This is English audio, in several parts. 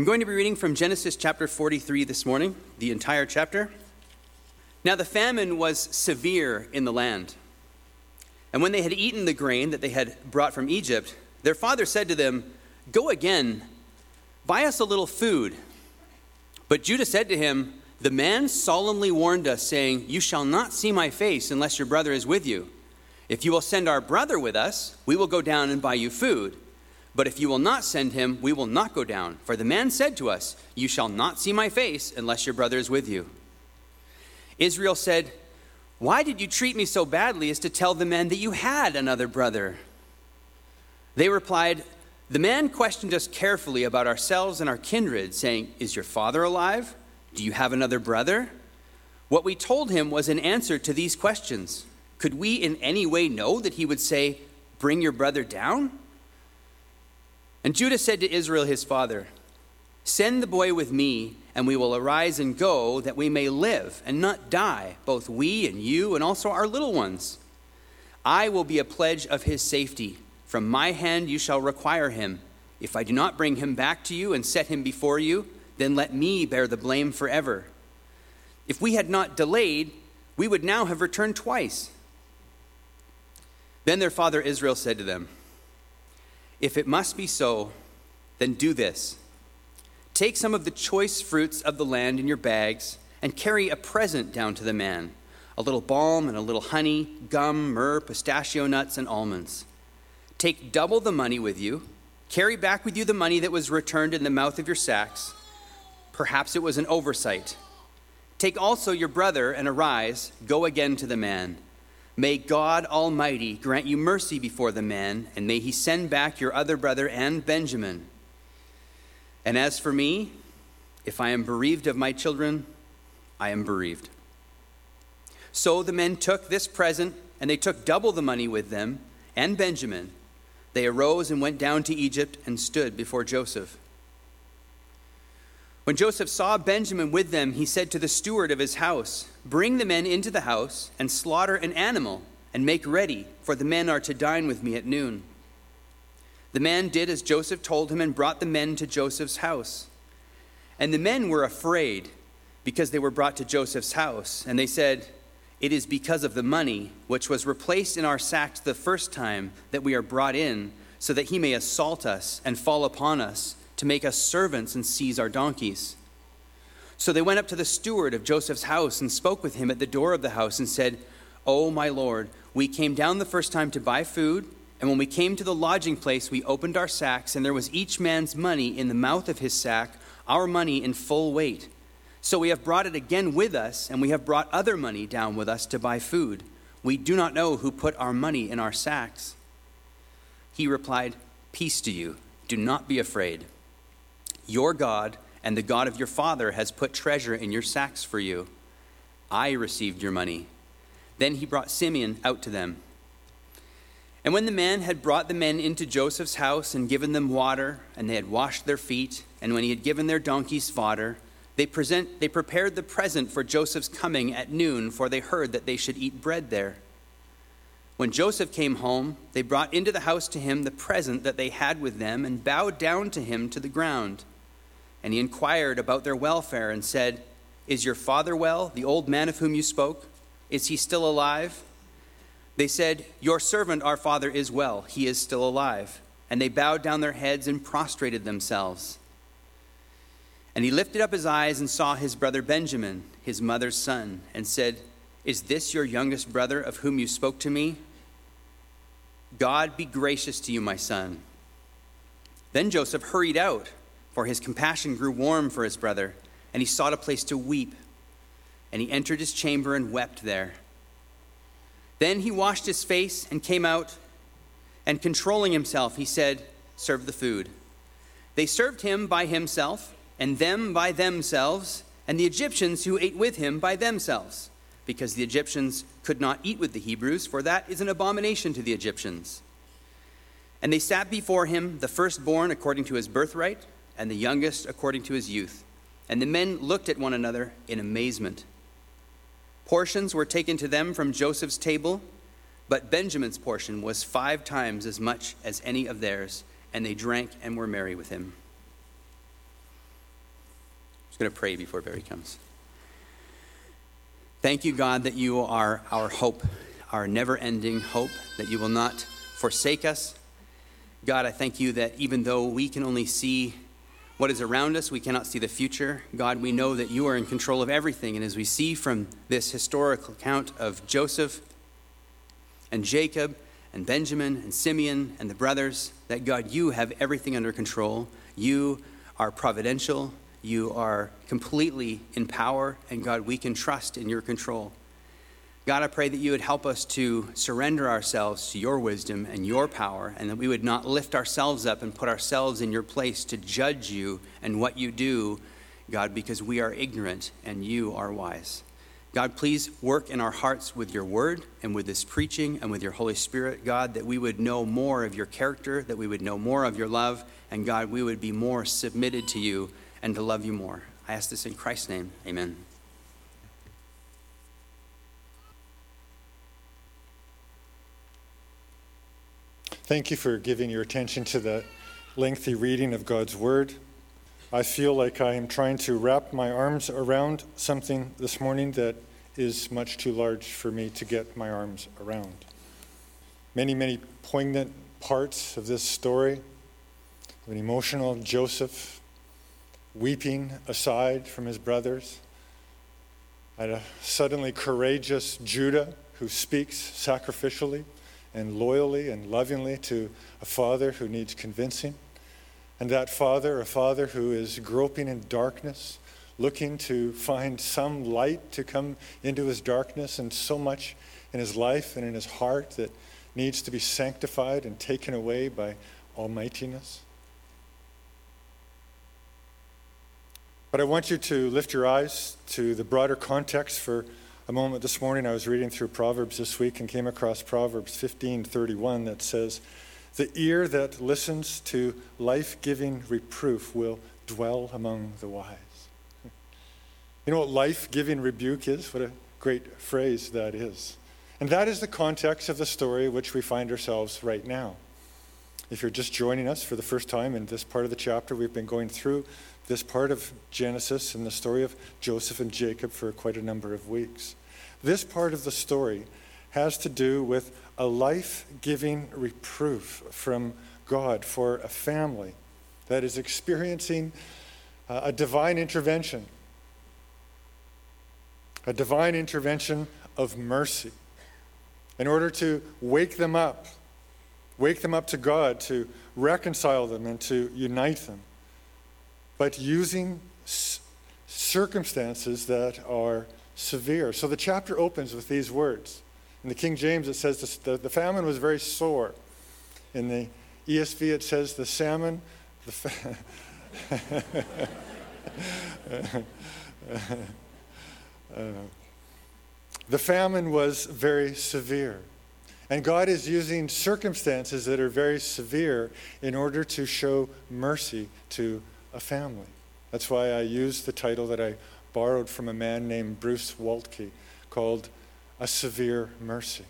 I'm going to be reading from Genesis chapter 43 this morning, the entire chapter. Now, the famine was severe in the land. And when they had eaten the grain that they had brought from Egypt, their father said to them, Go again, buy us a little food. But Judah said to him, The man solemnly warned us, saying, You shall not see my face unless your brother is with you. If you will send our brother with us, we will go down and buy you food. But if you will not send him, we will not go down. For the man said to us, You shall not see my face unless your brother is with you. Israel said, Why did you treat me so badly as to tell the men that you had another brother? They replied, The man questioned us carefully about ourselves and our kindred, saying, Is your father alive? Do you have another brother? What we told him was an answer to these questions. Could we in any way know that he would say, Bring your brother down? And Judah said to Israel his father, Send the boy with me, and we will arise and go, that we may live and not die, both we and you, and also our little ones. I will be a pledge of his safety. From my hand you shall require him. If I do not bring him back to you and set him before you, then let me bear the blame forever. If we had not delayed, we would now have returned twice. Then their father Israel said to them, if it must be so, then do this take some of the choice fruits of the land in your bags and carry a present down to the man a little balm and a little honey, gum, myrrh, pistachio nuts, and almonds. Take double the money with you. Carry back with you the money that was returned in the mouth of your sacks. Perhaps it was an oversight. Take also your brother and arise, go again to the man. May God Almighty grant you mercy before the man, and may he send back your other brother and Benjamin. And as for me, if I am bereaved of my children, I am bereaved. So the men took this present, and they took double the money with them, and Benjamin. They arose and went down to Egypt and stood before Joseph. When Joseph saw Benjamin with them, he said to the steward of his house, Bring the men into the house and slaughter an animal and make ready, for the men are to dine with me at noon. The man did as Joseph told him and brought the men to Joseph's house. And the men were afraid because they were brought to Joseph's house. And they said, It is because of the money which was replaced in our sacks the first time that we are brought in, so that he may assault us and fall upon us to make us servants and seize our donkeys. So they went up to the steward of Joseph's house and spoke with him at the door of the house and said, Oh, my Lord, we came down the first time to buy food, and when we came to the lodging place, we opened our sacks, and there was each man's money in the mouth of his sack, our money in full weight. So we have brought it again with us, and we have brought other money down with us to buy food. We do not know who put our money in our sacks. He replied, Peace to you. Do not be afraid. Your God and the God of your father has put treasure in your sacks for you. I received your money. Then he brought Simeon out to them. And when the man had brought the men into Joseph's house and given them water, and they had washed their feet, and when he had given their donkeys fodder, they, present, they prepared the present for Joseph's coming at noon, for they heard that they should eat bread there. When Joseph came home, they brought into the house to him the present that they had with them, and bowed down to him to the ground. And he inquired about their welfare and said, Is your father well, the old man of whom you spoke? Is he still alive? They said, Your servant, our father, is well. He is still alive. And they bowed down their heads and prostrated themselves. And he lifted up his eyes and saw his brother Benjamin, his mother's son, and said, Is this your youngest brother of whom you spoke to me? God be gracious to you, my son. Then Joseph hurried out for his compassion grew warm for his brother, and he sought a place to weep. And he entered his chamber and wept there. Then he washed his face and came out, and controlling himself, he said, Serve the food. They served him by himself, and them by themselves, and the Egyptians who ate with him by themselves, because the Egyptians could not eat with the Hebrews, for that is an abomination to the Egyptians. And they sat before him, the firstborn according to his birthright and the youngest according to his youth. And the men looked at one another in amazement. Portions were taken to them from Joseph's table, but Benjamin's portion was five times as much as any of theirs, and they drank and were merry with him. I'm Just going to pray before Barry comes. Thank you, God, that you are our hope, our never ending hope, that you will not forsake us. God, I thank you that even though we can only see what is around us, we cannot see the future. God, we know that you are in control of everything. And as we see from this historical account of Joseph and Jacob and Benjamin and Simeon and the brothers, that God, you have everything under control. You are providential. You are completely in power. And God, we can trust in your control. God, I pray that you would help us to surrender ourselves to your wisdom and your power, and that we would not lift ourselves up and put ourselves in your place to judge you and what you do, God, because we are ignorant and you are wise. God, please work in our hearts with your word and with this preaching and with your Holy Spirit, God, that we would know more of your character, that we would know more of your love, and God, we would be more submitted to you and to love you more. I ask this in Christ's name. Amen. Thank you for giving your attention to the lengthy reading of God's Word. I feel like I am trying to wrap my arms around something this morning that is much too large for me to get my arms around. Many, many poignant parts of this story of an emotional Joseph weeping aside from his brothers, and a suddenly courageous Judah who speaks sacrificially and loyally and lovingly to a father who needs convincing. And that father, a father who is groping in darkness, looking to find some light to come into his darkness, and so much in his life and in his heart that needs to be sanctified and taken away by almightiness. But I want you to lift your eyes to the broader context for a moment this morning. I was reading through Proverbs this week and came across Proverbs 15:31 that says, "The ear that listens to life-giving reproof will dwell among the wise." You know what life-giving rebuke is? What a great phrase that is. And that is the context of the story which we find ourselves right now. If you're just joining us for the first time in this part of the chapter, we've been going through this part of Genesis and the story of Joseph and Jacob for quite a number of weeks. This part of the story has to do with a life giving reproof from God for a family that is experiencing uh, a divine intervention, a divine intervention of mercy in order to wake them up, wake them up to God, to reconcile them and to unite them, but using circumstances that are severe. So the chapter opens with these words. In the King James, it says the, the famine was very sore. In the ESV, it says the salmon, the, fa- uh, the famine was very severe. And God is using circumstances that are very severe in order to show mercy to a family. That's why I used the title that I borrowed from a man named Bruce Waltke called A Severe Mercy.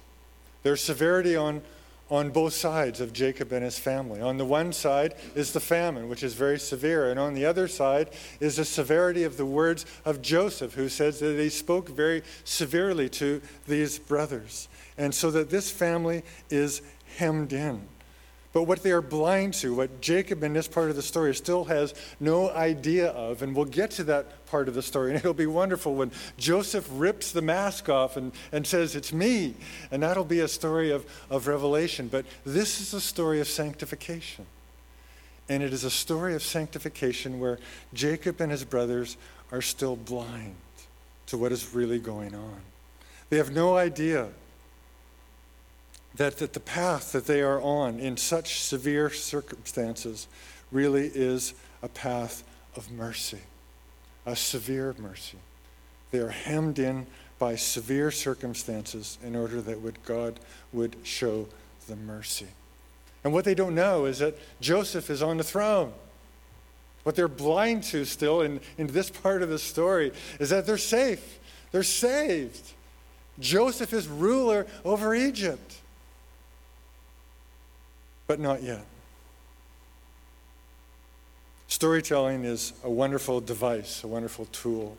There's severity on, on both sides of Jacob and his family. On the one side is the famine, which is very severe, and on the other side is the severity of the words of Joseph, who says that he spoke very severely to these brothers. And so that this family is hemmed in. But what they are blind to, what Jacob in this part of the story still has no idea of, and we'll get to that part of the story, and it'll be wonderful when Joseph rips the mask off and, and says, It's me. And that'll be a story of, of revelation. But this is a story of sanctification. And it is a story of sanctification where Jacob and his brothers are still blind to what is really going on. They have no idea that, that the path that they are on in such severe circumstances really is a path of mercy, a severe mercy. They are hemmed in by severe circumstances in order that would God would show the mercy. And what they don't know is that Joseph is on the throne. What they're blind to still in, in this part of the story is that they're safe. They're saved. Joseph is ruler over Egypt but not yet. Storytelling is a wonderful device, a wonderful tool.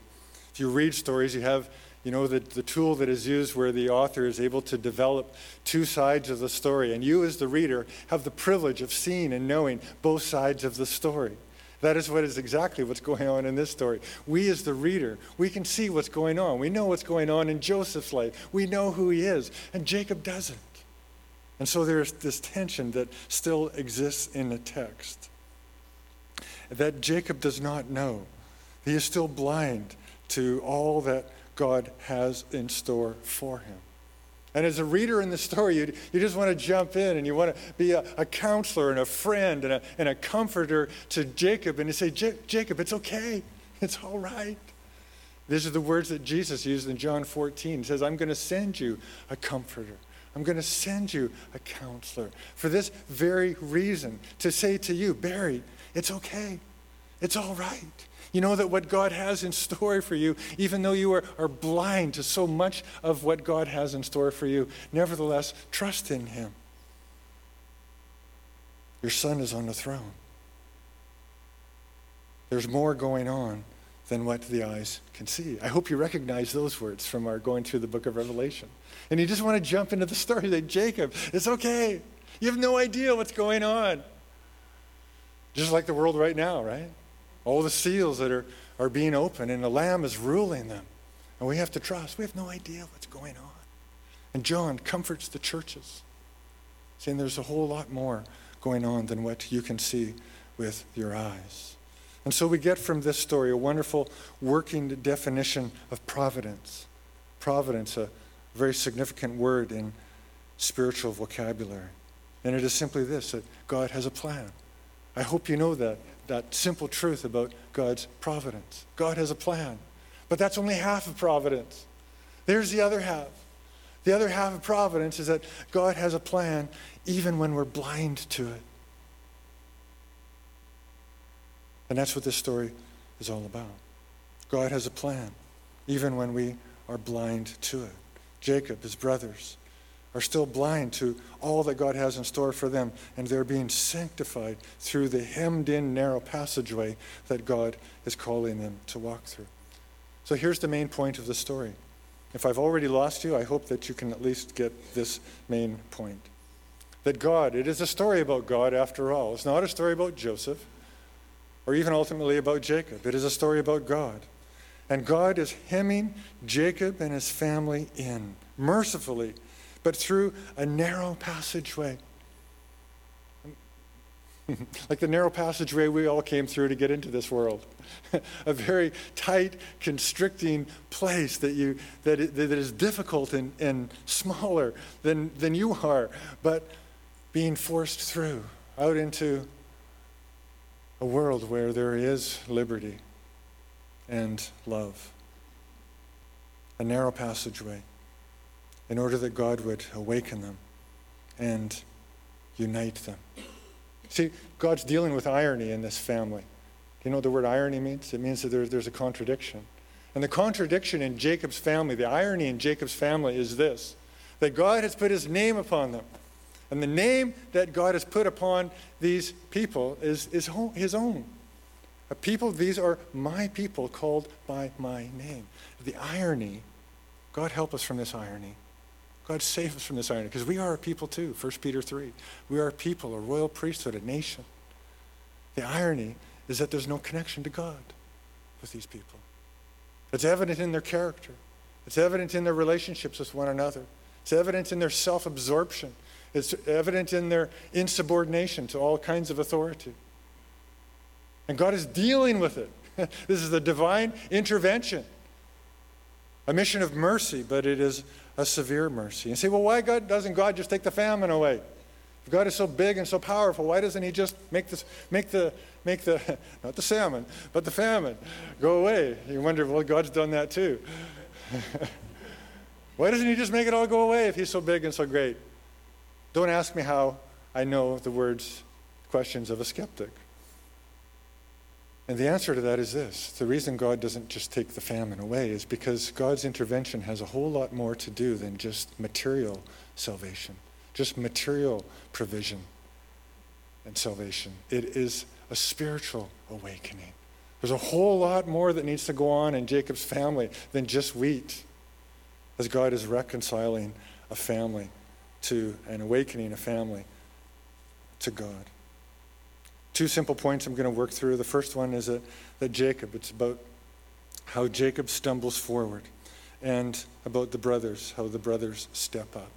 If you read stories, you have, you know, the, the tool that is used where the author is able to develop two sides of the story. And you, as the reader, have the privilege of seeing and knowing both sides of the story. That is what is exactly what's going on in this story. We, as the reader, we can see what's going on. We know what's going on in Joseph's life. We know who he is, and Jacob doesn't. And so there's this tension that still exists in the text that Jacob does not know. He is still blind to all that God has in store for him. And as a reader in the story, you, you just want to jump in and you want to be a, a counselor and a friend and a, and a comforter to Jacob and you say, Jacob, it's okay. It's all right. These are the words that Jesus used in John 14. He says, I'm going to send you a comforter. I'm going to send you a counselor for this very reason to say to you, Barry, it's okay. It's all right. You know that what God has in store for you, even though you are, are blind to so much of what God has in store for you, nevertheless, trust in Him. Your son is on the throne. There's more going on than what the eyes can see. I hope you recognize those words from our going through the book of Revelation. And you just want to jump into the story that Jacob, it's okay. You have no idea what's going on. Just like the world right now, right? All the seals that are, are being opened, and the Lamb is ruling them. And we have to trust. We have no idea what's going on. And John comforts the churches, saying there's a whole lot more going on than what you can see with your eyes. And so we get from this story a wonderful working definition of providence. Providence, a very significant word in spiritual vocabulary. And it is simply this that God has a plan. I hope you know that that simple truth about God's providence. God has a plan. But that's only half of providence. There's the other half. The other half of providence is that God has a plan even when we're blind to it. And that's what this story is all about. God has a plan even when we are blind to it. Jacob, his brothers, are still blind to all that God has in store for them, and they're being sanctified through the hemmed in narrow passageway that God is calling them to walk through. So here's the main point of the story. If I've already lost you, I hope that you can at least get this main point. That God, it is a story about God after all. It's not a story about Joseph or even ultimately about Jacob. It is a story about God. And God is hemming Jacob and his family in mercifully but through a narrow passageway. like the narrow passageway we all came through to get into this world. a very tight, constricting place that, you, that, that is difficult and, and smaller than, than you are, but being forced through out into a world where there is liberty and love. A narrow passageway in order that God would awaken them and unite them. See, God's dealing with irony in this family. Do you know what the word irony means? It means that there, there's a contradiction. And the contradiction in Jacob's family, the irony in Jacob's family is this that God has put his name upon them. And the name that God has put upon these people is, is his own. A people, these are my people called by my name. The irony, God help us from this irony, God save us from this irony, because we are a people too, 1 Peter 3. We are a people, a royal priesthood, a nation. The irony is that there's no connection to God with these people. It's evident in their character. It's evident in their relationships with one another. It's evident in their self absorption. It's evident in their insubordination to all kinds of authority. And God is dealing with it. this is a divine intervention, a mission of mercy, but it is a severe mercy. And say, well, why God, doesn't God just take the famine away? If God is so big and so powerful, why doesn't He just make this, make the, make the, not the salmon, but the famine go away? You wonder, well, God's done that too. why doesn't He just make it all go away if He's so big and so great? Don't ask me how I know the words, questions of a skeptic. And the answer to that is this the reason God doesn't just take the famine away is because God's intervention has a whole lot more to do than just material salvation, just material provision and salvation. It is a spiritual awakening. There's a whole lot more that needs to go on in Jacob's family than just wheat, as God is reconciling a family to and awakening a family to God. Two simple points I'm going to work through. The first one is that, that Jacob, it's about how Jacob stumbles forward, and about the brothers, how the brothers step up.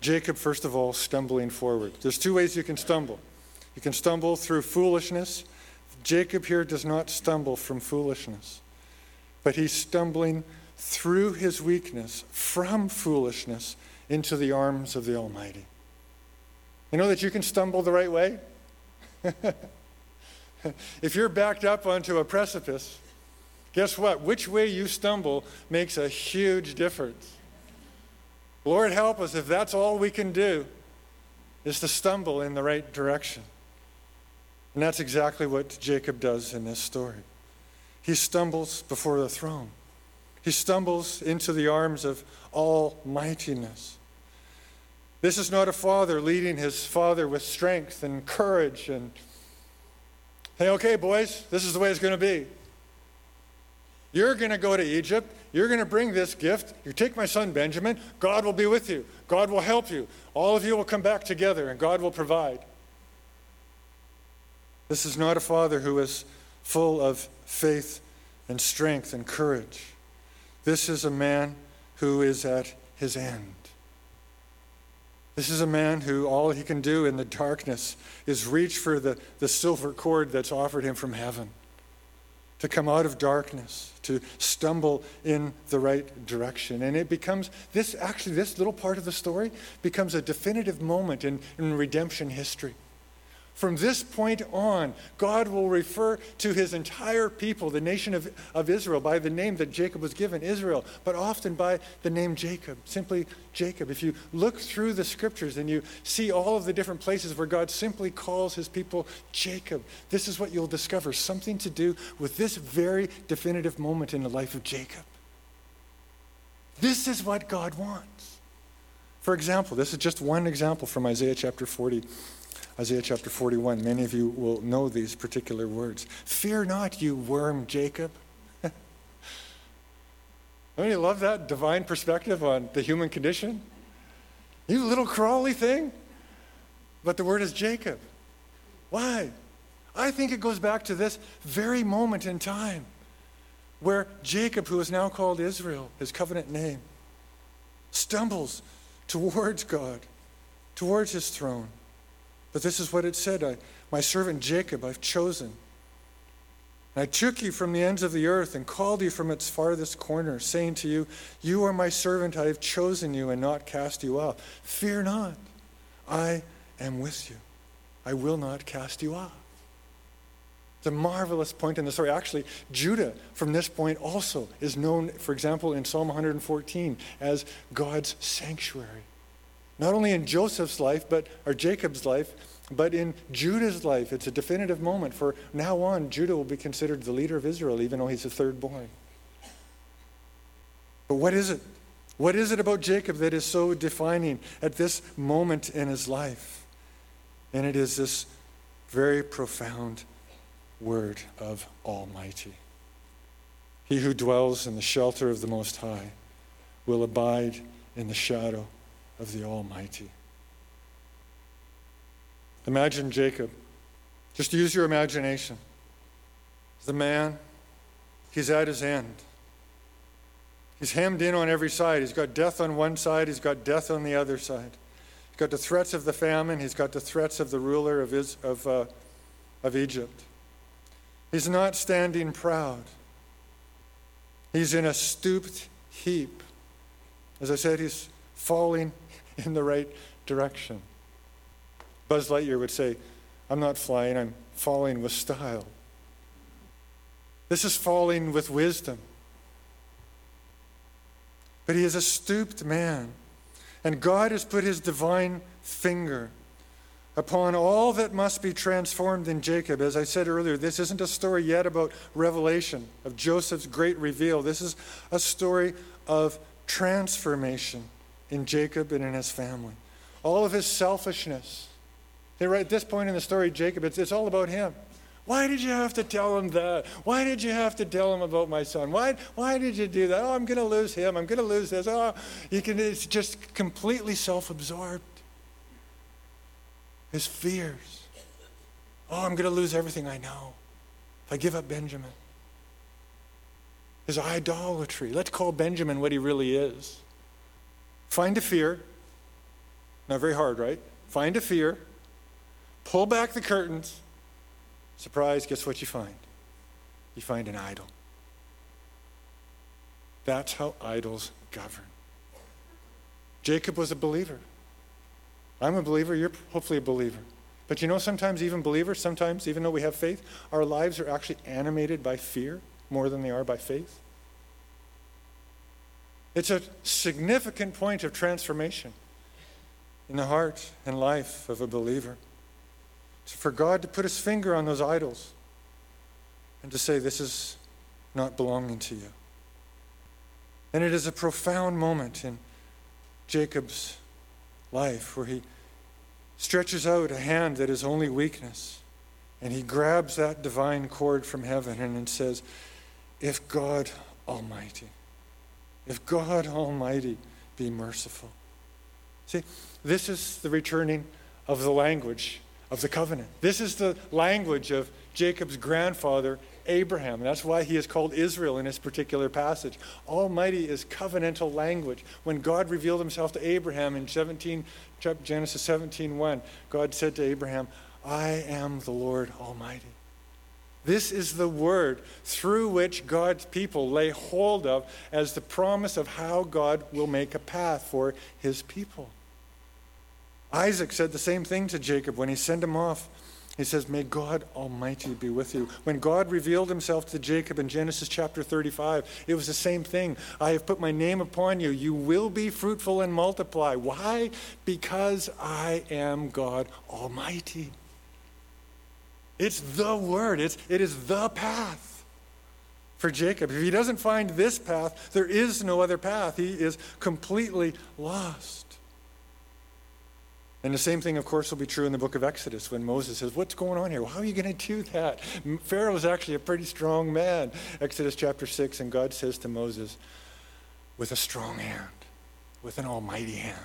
Jacob, first of all, stumbling forward. There's two ways you can stumble. You can stumble through foolishness. Jacob here does not stumble from foolishness, but he's stumbling through his weakness from foolishness into the arms of the Almighty. You know that you can stumble the right way? if you're backed up onto a precipice, guess what? Which way you stumble makes a huge difference. Lord, help us if that's all we can do is to stumble in the right direction. And that's exactly what Jacob does in this story. He stumbles before the throne, he stumbles into the arms of almightiness. This is not a father leading his father with strength and courage and, hey, okay, boys, this is the way it's going to be. You're going to go to Egypt. You're going to bring this gift. You take my son Benjamin. God will be with you. God will help you. All of you will come back together, and God will provide. This is not a father who is full of faith and strength and courage. This is a man who is at his end. This is a man who all he can do in the darkness is reach for the, the silver cord that's offered him from heaven to come out of darkness, to stumble in the right direction. And it becomes this actually, this little part of the story becomes a definitive moment in, in redemption history. From this point on, God will refer to his entire people, the nation of, of Israel, by the name that Jacob was given, Israel, but often by the name Jacob, simply Jacob. If you look through the scriptures and you see all of the different places where God simply calls his people Jacob, this is what you'll discover something to do with this very definitive moment in the life of Jacob. This is what God wants. For example, this is just one example from Isaiah chapter 40. Isaiah chapter 41. Many of you will know these particular words. Fear not, you worm Jacob. Don't you love that divine perspective on the human condition? You little crawly thing. But the word is Jacob. Why? I think it goes back to this very moment in time where Jacob, who is now called Israel, his covenant name, stumbles towards God, towards his throne. But this is what it said I, My servant Jacob I've chosen. I took you from the ends of the earth and called you from its farthest corner, saying to you, You are my servant, I have chosen you and not cast you off. Fear not, I am with you. I will not cast you off. It's a marvelous point in the story. Actually, Judah, from this point, also is known, for example, in Psalm 114 as God's sanctuary not only in Joseph's life, but or Jacob's life, but in Judah's life. It's a definitive moment. For now on, Judah will be considered the leader of Israel, even though he's the third born. But what is it? What is it about Jacob that is so defining at this moment in his life? And it is this very profound word of Almighty. He who dwells in the shelter of the Most High will abide in the shadow of the Almighty. Imagine Jacob. Just use your imagination. The man, he's at his end. He's hemmed in on every side. He's got death on one side, he's got death on the other side. He's got the threats of the famine, he's got the threats of the ruler of, his, of, uh, of Egypt. He's not standing proud, he's in a stooped heap. As I said, he's falling in the right direction. Buzz Lightyear would say, I'm not flying, I'm falling with style. This is falling with wisdom. But he is a stooped man, and God has put his divine finger upon all that must be transformed in Jacob. As I said earlier, this isn't a story yet about revelation, of Joseph's great reveal. This is a story of transformation in Jacob and in his family. All of his selfishness, Right at this point in the story, Jacob, it's, it's all about him. Why did you have to tell him that? Why did you have to tell him about my son? Why, why did you do that? Oh, I'm going to lose him. I'm going to lose this. Oh, you can, it's just completely self absorbed. His fears. Oh, I'm going to lose everything I know if I give up Benjamin. His idolatry. Let's call Benjamin what he really is. Find a fear. Not very hard, right? Find a fear. Pull back the curtains Surprise, guess what you find? You find an idol. That's how idols govern. Jacob was a believer. I'm a believer, you're hopefully a believer. But you know, sometimes even believers, sometimes even though we have faith, our lives are actually animated by fear more than they are by faith. It's a significant point of transformation in the heart and life of a believer for God to put his finger on those idols and to say, This is not belonging to you. And it is a profound moment in Jacob's life where he stretches out a hand that is only weakness and he grabs that divine cord from heaven and says, If God Almighty, if God Almighty be merciful. See, this is the returning of the language of the covenant. This is the language of Jacob's grandfather, Abraham. That's why he is called Israel in this particular passage. Almighty is covenantal language. When God revealed himself to Abraham in 17, Genesis 17:1, God said to Abraham, I am the Lord Almighty. This is the word through which God's people lay hold of as the promise of how God will make a path for his people. Isaac said the same thing to Jacob when he sent him off. He says, May God Almighty be with you. When God revealed himself to Jacob in Genesis chapter 35, it was the same thing. I have put my name upon you. You will be fruitful and multiply. Why? Because I am God Almighty. It's the word, it's, it is the path for Jacob. If he doesn't find this path, there is no other path. He is completely lost. And the same thing, of course, will be true in the book of Exodus when Moses says, What's going on here? How are you going to do that? Pharaoh is actually a pretty strong man. Exodus chapter 6, and God says to Moses, With a strong hand, with an almighty hand,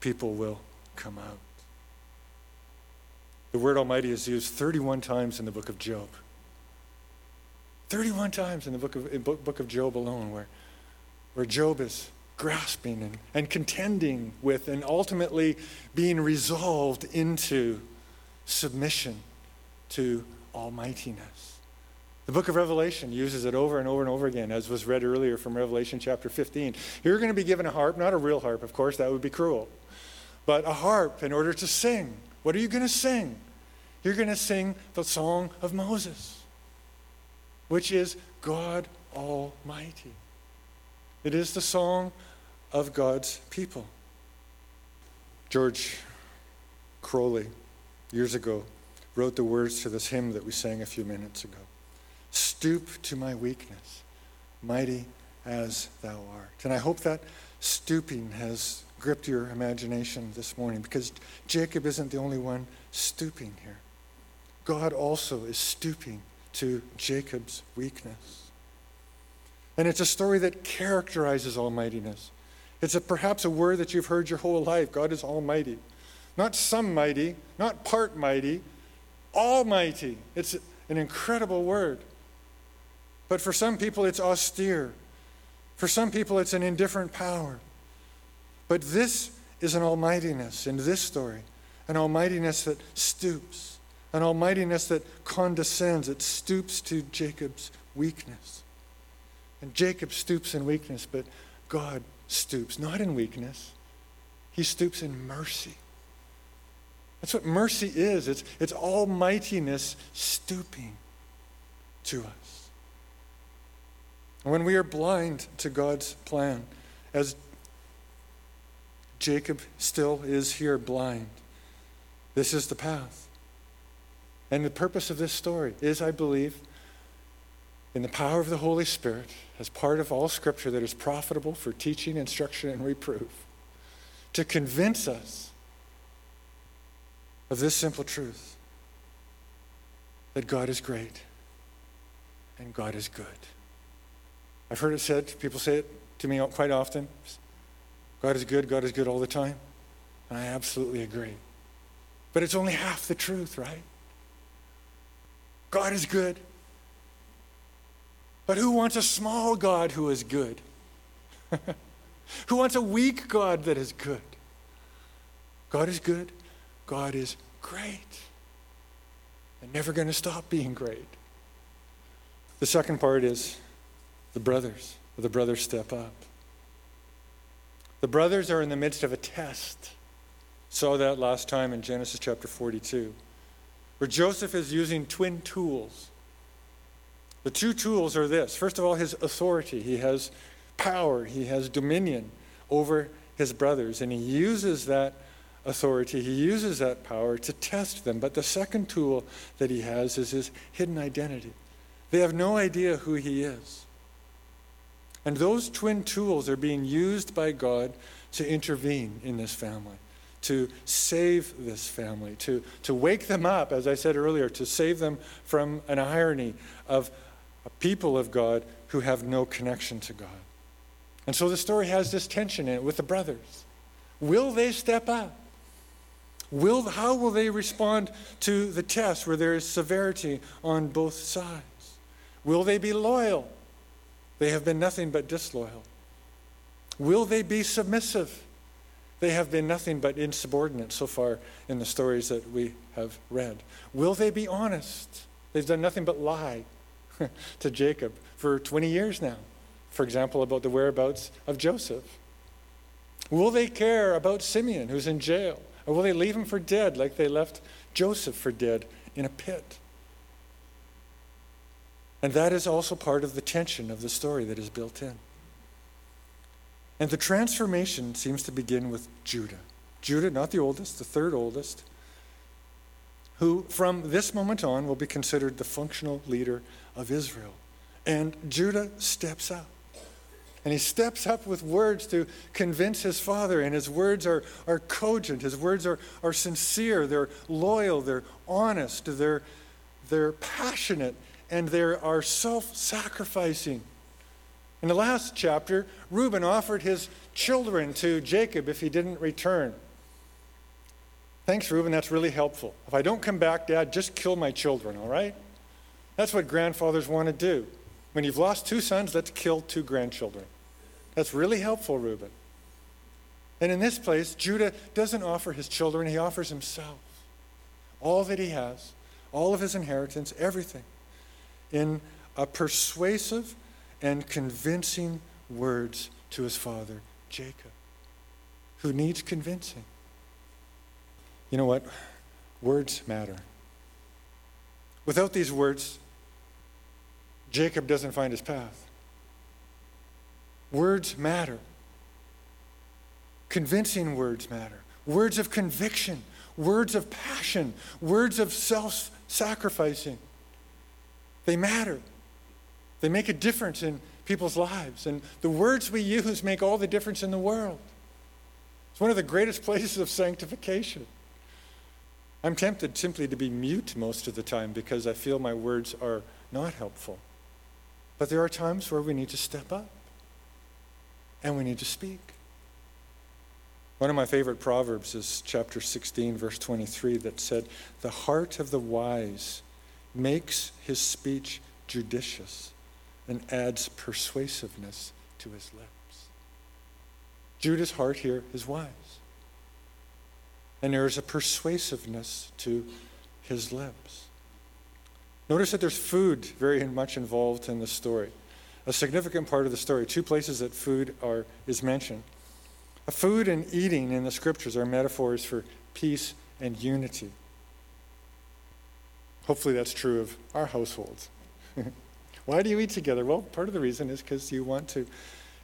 people will come out. The word almighty is used 31 times in the book of Job. 31 times in the book of, book of Job alone, where, where Job is grasping and, and contending with and ultimately being resolved into submission to almightiness. The book of Revelation uses it over and over and over again, as was read earlier from Revelation chapter 15. You're going to be given a harp, not a real harp, of course, that would be cruel, but a harp in order to sing. What are you going to sing? You're going to sing the song of Moses, which is God Almighty. It is the song of God's people. George Croly, years ago, wrote the words to this hymn that we sang a few minutes ago Stoop to my weakness, mighty as thou art. And I hope that stooping has gripped your imagination this morning because Jacob isn't the only one stooping here. God also is stooping to Jacob's weakness. And it's a story that characterizes almightiness. It's a, perhaps a word that you've heard your whole life God is almighty. Not some mighty, not part mighty, almighty. It's an incredible word. But for some people, it's austere. For some people, it's an indifferent power. But this is an almightiness in this story, an almightiness that stoops, an almightiness that condescends, it stoops to Jacob's weakness. And Jacob stoops in weakness, but God stoops, not in weakness. He stoops in mercy. That's what mercy is it's, it's almightiness stooping to us. When we are blind to God's plan, as Jacob still is here blind, this is the path. And the purpose of this story is, I believe, in the power of the Holy Spirit, as part of all Scripture that is profitable for teaching, instruction, and reproof, to convince us of this simple truth that God is great and God is good. I've heard it said, people say it to me quite often God is good, God is good all the time. And I absolutely agree. But it's only half the truth, right? God is good. But who wants a small God who is good? who wants a weak God that is good? God is good. God is great. And never going to stop being great. The second part is the brothers. The brothers step up. The brothers are in the midst of a test. Saw that last time in Genesis chapter 42, where Joseph is using twin tools. The two tools are this first of all, his authority. He has power, he has dominion over his brothers, and he uses that authority, he uses that power to test them. But the second tool that he has is his hidden identity. They have no idea who he is. And those twin tools are being used by God to intervene in this family, to save this family, to, to wake them up, as I said earlier, to save them from an irony of a people of God who have no connection to God. And so the story has this tension in it with the brothers. Will they step up? Will, how will they respond to the test where there is severity on both sides? Will they be loyal? They have been nothing but disloyal. Will they be submissive? They have been nothing but insubordinate so far in the stories that we have read. Will they be honest? They've done nothing but lie to Jacob for 20 years now. For example, about the whereabouts of Joseph. Will they care about Simeon, who's in jail? Or will they leave him for dead like they left Joseph for dead in a pit? And that is also part of the tension of the story that is built in. And the transformation seems to begin with Judah. Judah, not the oldest, the third oldest, who from this moment on will be considered the functional leader of Israel. And Judah steps up. And he steps up with words to convince his father, and his words are, are cogent. His words are, are sincere, they're loyal, they're honest, they're, they're passionate, and they are self sacrificing. In the last chapter, Reuben offered his children to Jacob if he didn't return. Thanks, Reuben, that's really helpful. If I don't come back, Dad, just kill my children, all right? That's what grandfathers want to do. When you've lost two sons, let's kill two grandchildren. That's really helpful, Reuben. And in this place, Judah doesn't offer his children, he offers himself. All that he has, all of his inheritance, everything in a persuasive and convincing words to his father, Jacob, who needs convincing. You know what? Words matter. Without these words, Jacob doesn't find his path. Words matter. Convincing words matter. Words of conviction, words of passion, words of self sacrificing. They matter. They make a difference in people's lives. And the words we use make all the difference in the world. It's one of the greatest places of sanctification. I'm tempted simply to be mute most of the time because I feel my words are not helpful. But there are times where we need to step up and we need to speak. One of my favorite proverbs is chapter 16, verse 23, that said, The heart of the wise makes his speech judicious and adds persuasiveness to his lips. Judah's heart here is wise. And there is a persuasiveness to his lips. Notice that there's food very much involved in the story. A significant part of the story, two places that food are, is mentioned. Food and eating in the scriptures are metaphors for peace and unity. Hopefully, that's true of our households. why do you eat together? Well, part of the reason is because you want to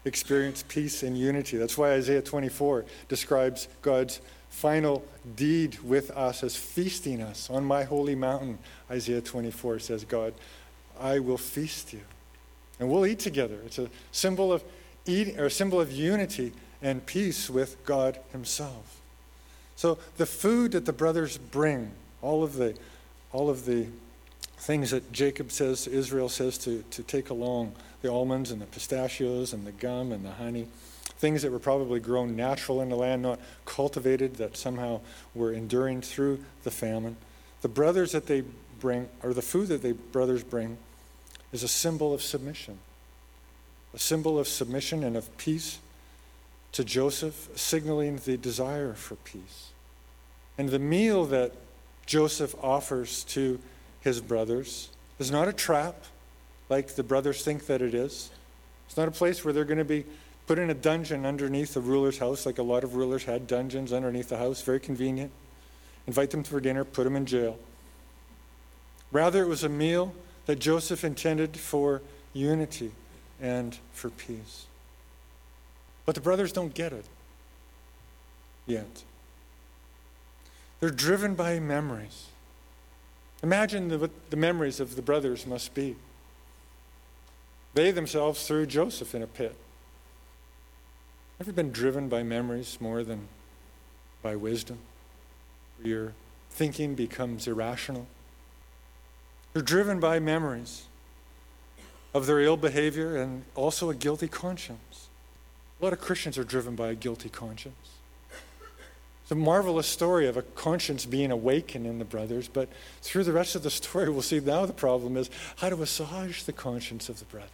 experience peace and unity. That's why Isaiah 24 describes God's final deed with us as feasting us. On my holy mountain, Isaiah 24 says, God, I will feast you. And we'll eat together. It's a symbol of eating or a symbol of unity and peace with God Himself. So the food that the brothers bring, all of the, all of the things that Jacob says, Israel says to, to take along, the almonds and the pistachios and the gum and the honey, things that were probably grown natural in the land, not cultivated, that somehow were enduring through the famine. The brothers that they bring, or the food that the brothers bring, is a symbol of submission. A symbol of submission and of peace to Joseph, signaling the desire for peace. And the meal that Joseph offers to his brothers is not a trap like the brothers think that it is. It's not a place where they're going to be put in a dungeon underneath the ruler's house, like a lot of rulers had dungeons underneath the house, very convenient. Invite them for dinner, put them in jail. Rather, it was a meal that Joseph intended for unity and for peace. But the brothers don't get it yet. They're driven by memories. Imagine the, what the memories of the brothers must be. They themselves threw Joseph in a pit. Ever been driven by memories more than by wisdom? Your thinking becomes irrational. They're driven by memories of their ill behavior and also a guilty conscience. A lot of Christians are driven by a guilty conscience. A marvelous story of a conscience being awakened in the brothers, but through the rest of the story, we'll see now the problem is how to assuage the conscience of the brothers,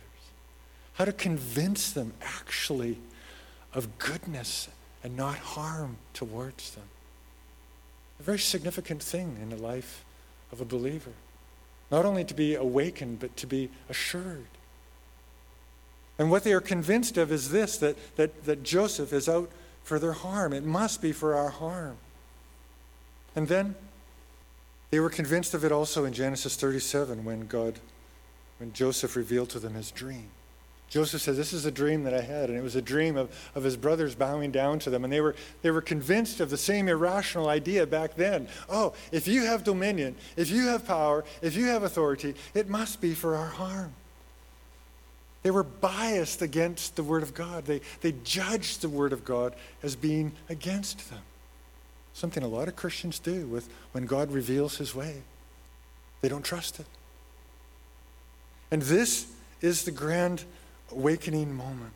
how to convince them actually of goodness and not harm towards them. A very significant thing in the life of a believer. Not only to be awakened, but to be assured. And what they are convinced of is this that, that, that Joseph is out for their harm. It must be for our harm. And then they were convinced of it also in Genesis 37 when God, when Joseph revealed to them his dream. Joseph said, This is a dream that I had. And it was a dream of, of his brothers bowing down to them. And they were, they were convinced of the same irrational idea back then. Oh, if you have dominion, if you have power, if you have authority, it must be for our harm. They were biased against the Word of God. They, they judged the Word of God as being against them. Something a lot of Christians do with when God reveals His way. They don't trust it. And this is the grand awakening moment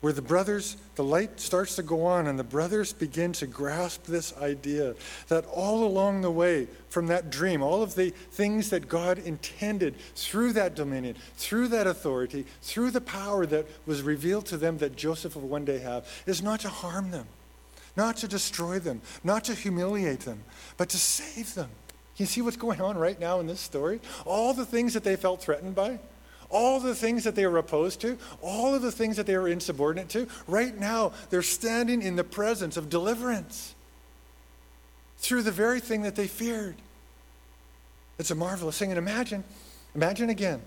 where the brothers, the light starts to go on, and the brothers begin to grasp this idea that all along the way from that dream, all of the things that God intended through that dominion, through that authority, through the power that was revealed to them that Joseph will one day have, is not to harm them, not to destroy them, not to humiliate them, but to save them. You see what's going on right now in this story? All the things that they felt threatened by all the things that they were opposed to, all of the things that they were insubordinate to, right now they're standing in the presence of deliverance through the very thing that they feared. It's a marvelous thing. And imagine, imagine again,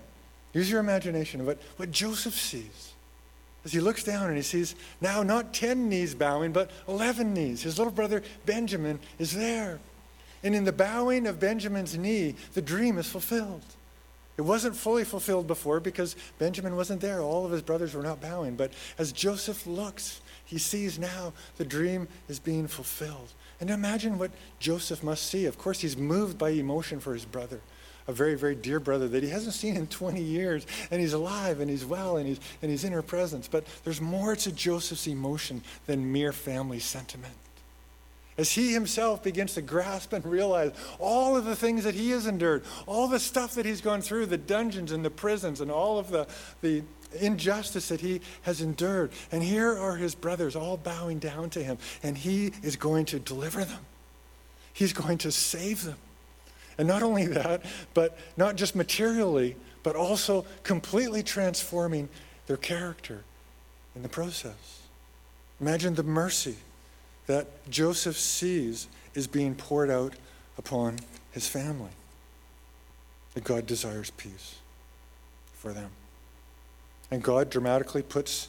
use your imagination of what, what Joseph sees. As he looks down and he sees now not 10 knees bowing, but 11 knees. His little brother Benjamin is there. And in the bowing of Benjamin's knee, the dream is fulfilled. It wasn't fully fulfilled before because Benjamin wasn't there. All of his brothers were not bowing. But as Joseph looks, he sees now the dream is being fulfilled. And imagine what Joseph must see. Of course, he's moved by emotion for his brother, a very, very dear brother that he hasn't seen in 20 years. And he's alive and he's well and he's, and he's in her presence. But there's more to Joseph's emotion than mere family sentiment as he himself begins to grasp and realize all of the things that he has endured, all the stuff that he's gone through, the dungeons and the prisons, and all of the, the injustice that he has endured. And here are his brothers all bowing down to him, and he is going to deliver them. He's going to save them. And not only that, but not just materially, but also completely transforming their character in the process. Imagine the mercy that Joseph sees is being poured out upon his family. That God desires peace for them. And God dramatically puts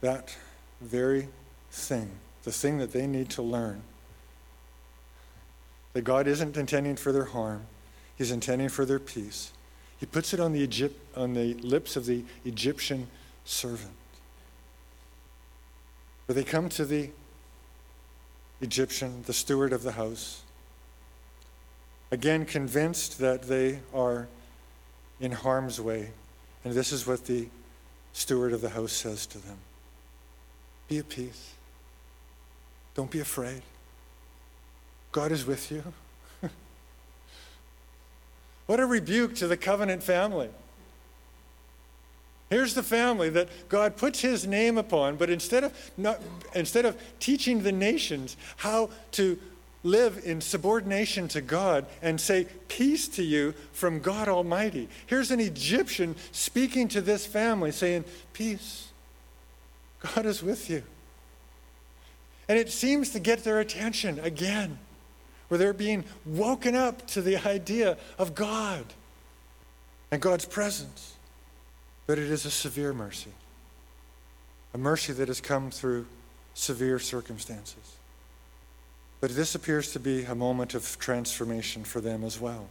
that very thing, the thing that they need to learn, that God isn't intending for their harm, He's intending for their peace. He puts it on the, Egypt, on the lips of the Egyptian servant. Where they come to the Egyptian, the steward of the house, again convinced that they are in harm's way. And this is what the steward of the house says to them Be at peace. Don't be afraid. God is with you. what a rebuke to the covenant family. Here's the family that God puts his name upon, but instead of, not, instead of teaching the nations how to live in subordination to God and say, Peace to you from God Almighty. Here's an Egyptian speaking to this family, saying, Peace. God is with you. And it seems to get their attention again, where they're being woken up to the idea of God and God's presence. But it is a severe mercy, a mercy that has come through severe circumstances. But this appears to be a moment of transformation for them as well.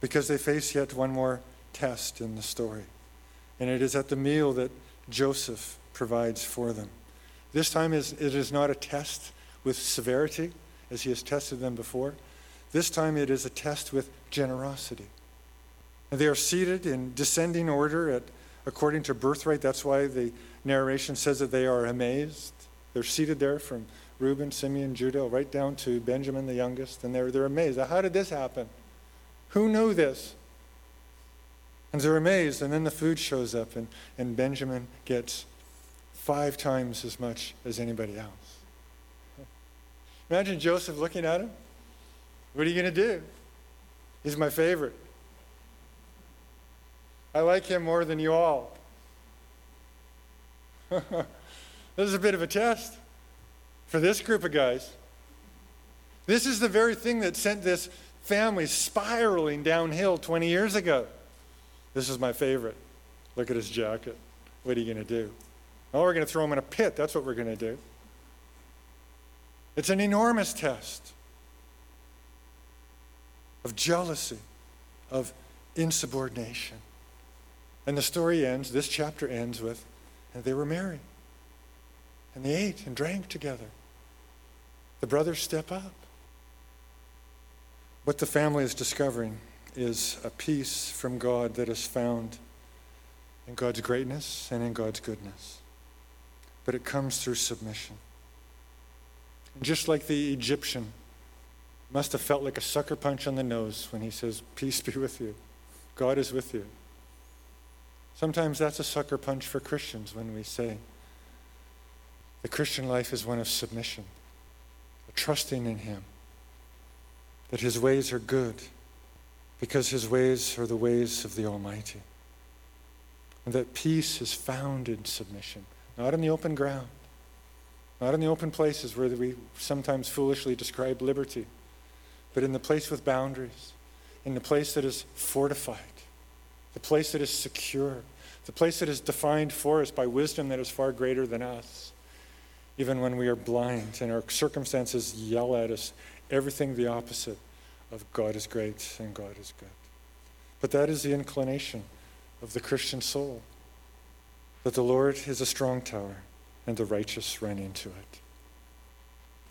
Because they face yet one more test in the story. And it is at the meal that Joseph provides for them. This time is, it is not a test with severity, as he has tested them before. This time it is a test with generosity. They are seated in descending order at, according to birthright. That's why the narration says that they are amazed. They're seated there from Reuben, Simeon, Judah, right down to Benjamin, the youngest, and they're, they're amazed. How did this happen? Who knew this? And they're amazed, and then the food shows up, and, and Benjamin gets five times as much as anybody else. Imagine Joseph looking at him. What are you going to do? He's my favorite. I like him more than you all. this is a bit of a test for this group of guys. This is the very thing that sent this family spiraling downhill 20 years ago. This is my favorite. Look at his jacket. What are you going to do? Oh, we're going to throw him in a pit. That's what we're going to do. It's an enormous test of jealousy, of insubordination. And the story ends, this chapter ends with, and they were married. And they ate and drank together. The brothers step up. What the family is discovering is a peace from God that is found in God's greatness and in God's goodness. But it comes through submission. And Just like the Egyptian must have felt like a sucker punch on the nose when he says, Peace be with you. God is with you. Sometimes that's a sucker punch for Christians when we say, the Christian life is one of submission of trusting in Him, that His ways are good because His ways are the ways of the Almighty, and that peace is found in submission, not in the open ground, not in the open places where we sometimes foolishly describe liberty, but in the place with boundaries, in the place that is fortified, the place that is secure, the place that is defined for us by wisdom that is far greater than us even when we are blind and our circumstances yell at us everything the opposite of God is great and God is good. But that is the inclination of the Christian soul that the Lord is a strong tower and the righteous run into it.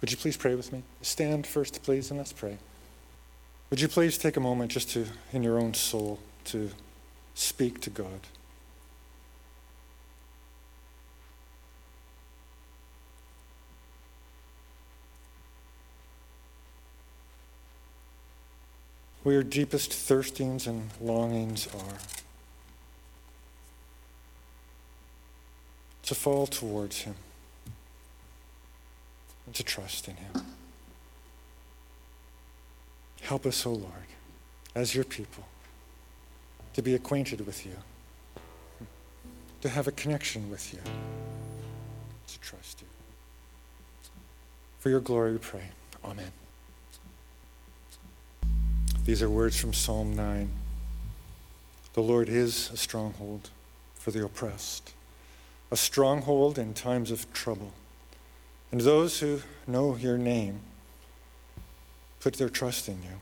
Would you please pray with me? Stand first, please, and let's pray. Would you please take a moment just to, in your own soul, to speak to God? where your deepest thirstings and longings are. To fall towards Him and to trust in Him. Help us, O oh Lord, as your people, to be acquainted with you, to have a connection with you, to trust you. For your glory we pray. Amen. These are words from Psalm 9. The Lord is a stronghold for the oppressed, a stronghold in times of trouble. And those who know your name put their trust in you.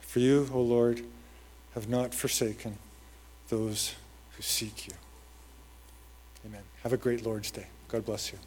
For you, O Lord, have not forsaken those who seek you. Amen. Have a great Lord's Day. God bless you.